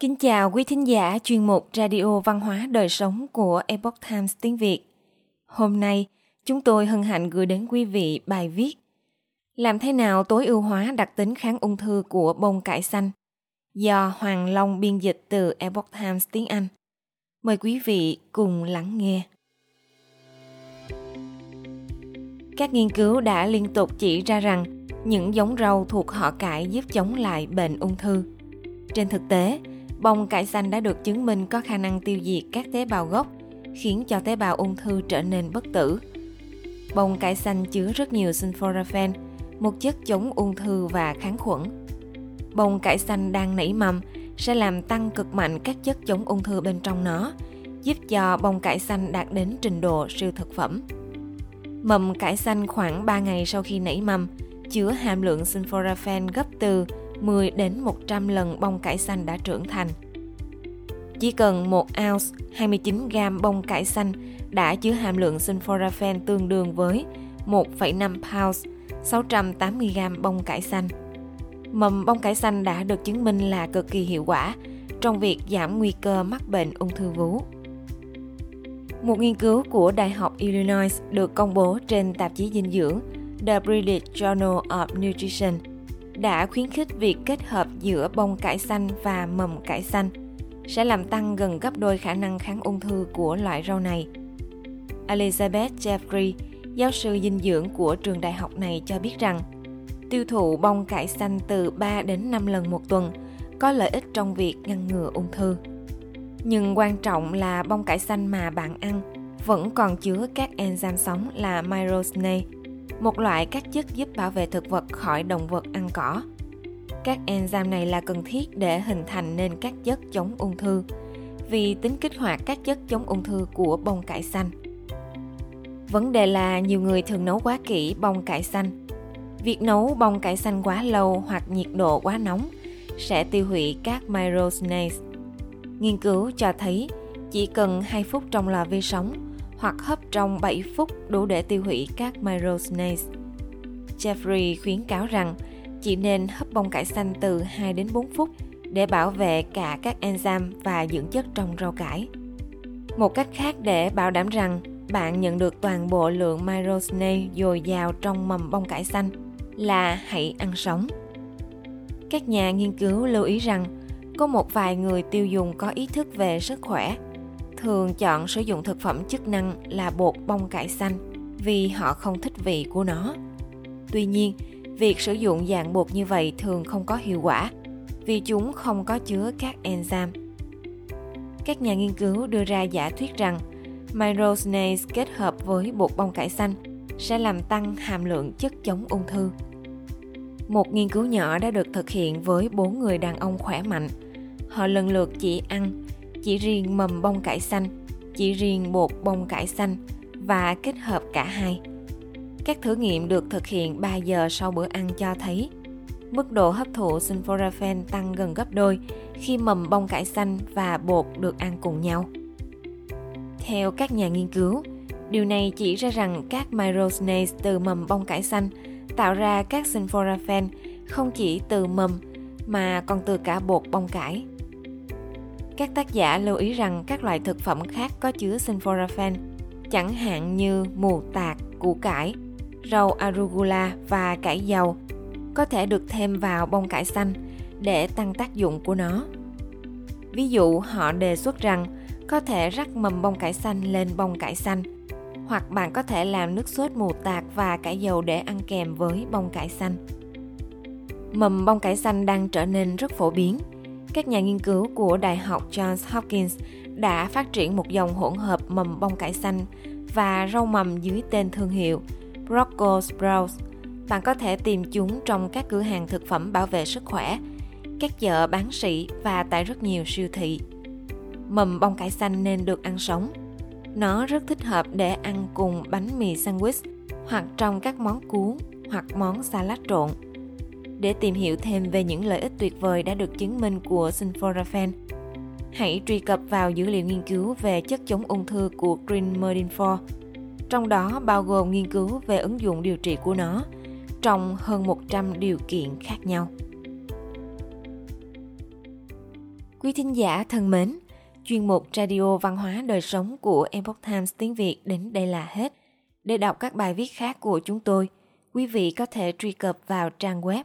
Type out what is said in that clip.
Kính chào quý thính giả chuyên mục Radio Văn hóa Đời Sống của Epoch Times tiếng Việt. Hôm nay, chúng tôi hân hạnh gửi đến quý vị bài viết Làm thế nào tối ưu hóa đặc tính kháng ung thư của bông cải xanh do Hoàng Long biên dịch từ Epoch Times tiếng Anh. Mời quý vị cùng lắng nghe. Các nghiên cứu đã liên tục chỉ ra rằng những giống rau thuộc họ cải giúp chống lại bệnh ung thư. Trên thực tế, bông cải xanh đã được chứng minh có khả năng tiêu diệt các tế bào gốc, khiến cho tế bào ung thư trở nên bất tử. Bông cải xanh chứa rất nhiều sulforaphane, một chất chống ung thư và kháng khuẩn. Bông cải xanh đang nảy mầm sẽ làm tăng cực mạnh các chất chống ung thư bên trong nó, giúp cho bông cải xanh đạt đến trình độ siêu thực phẩm. Mầm cải xanh khoảng 3 ngày sau khi nảy mầm chứa hàm lượng sulforaphane gấp từ 10 đến 100 lần bông cải xanh đã trưởng thành. Chỉ cần 1 ounce 29 gram bông cải xanh đã chứa hàm lượng sulforaphane tương đương với 1,5 pounds 680 gram bông cải xanh. Mầm bông cải xanh đã được chứng minh là cực kỳ hiệu quả trong việc giảm nguy cơ mắc bệnh ung thư vú. Một nghiên cứu của Đại học Illinois được công bố trên tạp chí dinh dưỡng The British Journal of Nutrition đã khuyến khích việc kết hợp giữa bông cải xanh và mầm cải xanh sẽ làm tăng gần gấp đôi khả năng kháng ung thư của loại rau này. Elizabeth Jeffrey, giáo sư dinh dưỡng của trường đại học này cho biết rằng tiêu thụ bông cải xanh từ 3 đến 5 lần một tuần có lợi ích trong việc ngăn ngừa ung thư. Nhưng quan trọng là bông cải xanh mà bạn ăn vẫn còn chứa các enzyme sống là myrosinase, một loại các chất giúp bảo vệ thực vật khỏi động vật ăn cỏ. Các enzyme này là cần thiết để hình thành nên các chất chống ung thư, vì tính kích hoạt các chất chống ung thư của bông cải xanh. Vấn đề là nhiều người thường nấu quá kỹ bông cải xanh. Việc nấu bông cải xanh quá lâu hoặc nhiệt độ quá nóng sẽ tiêu hủy các myrosinase. Nghiên cứu cho thấy chỉ cần 2 phút trong lò vi sóng hoặc hấp trong 7 phút đủ để tiêu hủy các myrosinase. Jeffrey khuyến cáo rằng chỉ nên hấp bông cải xanh từ 2 đến 4 phút để bảo vệ cả các enzyme và dưỡng chất trong rau cải. Một cách khác để bảo đảm rằng bạn nhận được toàn bộ lượng myrosinase dồi dào trong mầm bông cải xanh là hãy ăn sống. Các nhà nghiên cứu lưu ý rằng có một vài người tiêu dùng có ý thức về sức khỏe thường chọn sử dụng thực phẩm chức năng là bột bông cải xanh vì họ không thích vị của nó. Tuy nhiên, việc sử dụng dạng bột như vậy thường không có hiệu quả vì chúng không có chứa các enzyme. Các nhà nghiên cứu đưa ra giả thuyết rằng myrosinase kết hợp với bột bông cải xanh sẽ làm tăng hàm lượng chất chống ung thư. Một nghiên cứu nhỏ đã được thực hiện với 4 người đàn ông khỏe mạnh. Họ lần lượt chỉ ăn chỉ riêng mầm bông cải xanh, chỉ riêng bột bông cải xanh và kết hợp cả hai. Các thử nghiệm được thực hiện 3 giờ sau bữa ăn cho thấy mức độ hấp thụ sulforaphane tăng gần gấp đôi khi mầm bông cải xanh và bột được ăn cùng nhau. Theo các nhà nghiên cứu, điều này chỉ ra rằng các myrosinase từ mầm bông cải xanh tạo ra các sulforaphane không chỉ từ mầm mà còn từ cả bột bông cải. Các tác giả lưu ý rằng các loại thực phẩm khác có chứa sulforaphane, chẳng hạn như mù tạt, củ cải, rau arugula và cải dầu, có thể được thêm vào bông cải xanh để tăng tác dụng của nó. Ví dụ, họ đề xuất rằng có thể rắc mầm bông cải xanh lên bông cải xanh, hoặc bạn có thể làm nước sốt mù tạt và cải dầu để ăn kèm với bông cải xanh. Mầm bông cải xanh đang trở nên rất phổ biến – các nhà nghiên cứu của Đại học Johns Hopkins đã phát triển một dòng hỗn hợp mầm bông cải xanh và rau mầm dưới tên thương hiệu Brocco Sprouts. Bạn có thể tìm chúng trong các cửa hàng thực phẩm bảo vệ sức khỏe, các chợ bán sỉ và tại rất nhiều siêu thị. Mầm bông cải xanh nên được ăn sống. Nó rất thích hợp để ăn cùng bánh mì sandwich hoặc trong các món cuốn hoặc món salad trộn để tìm hiểu thêm về những lợi ích tuyệt vời đã được chứng minh của sulforaphane. Hãy truy cập vào dữ liệu nghiên cứu về chất chống ung thư của Green Merdin 4, trong đó bao gồm nghiên cứu về ứng dụng điều trị của nó trong hơn 100 điều kiện khác nhau. Quý thính giả thân mến, chuyên mục Radio Văn hóa Đời Sống của Epoch Times tiếng Việt đến đây là hết. Để đọc các bài viết khác của chúng tôi, quý vị có thể truy cập vào trang web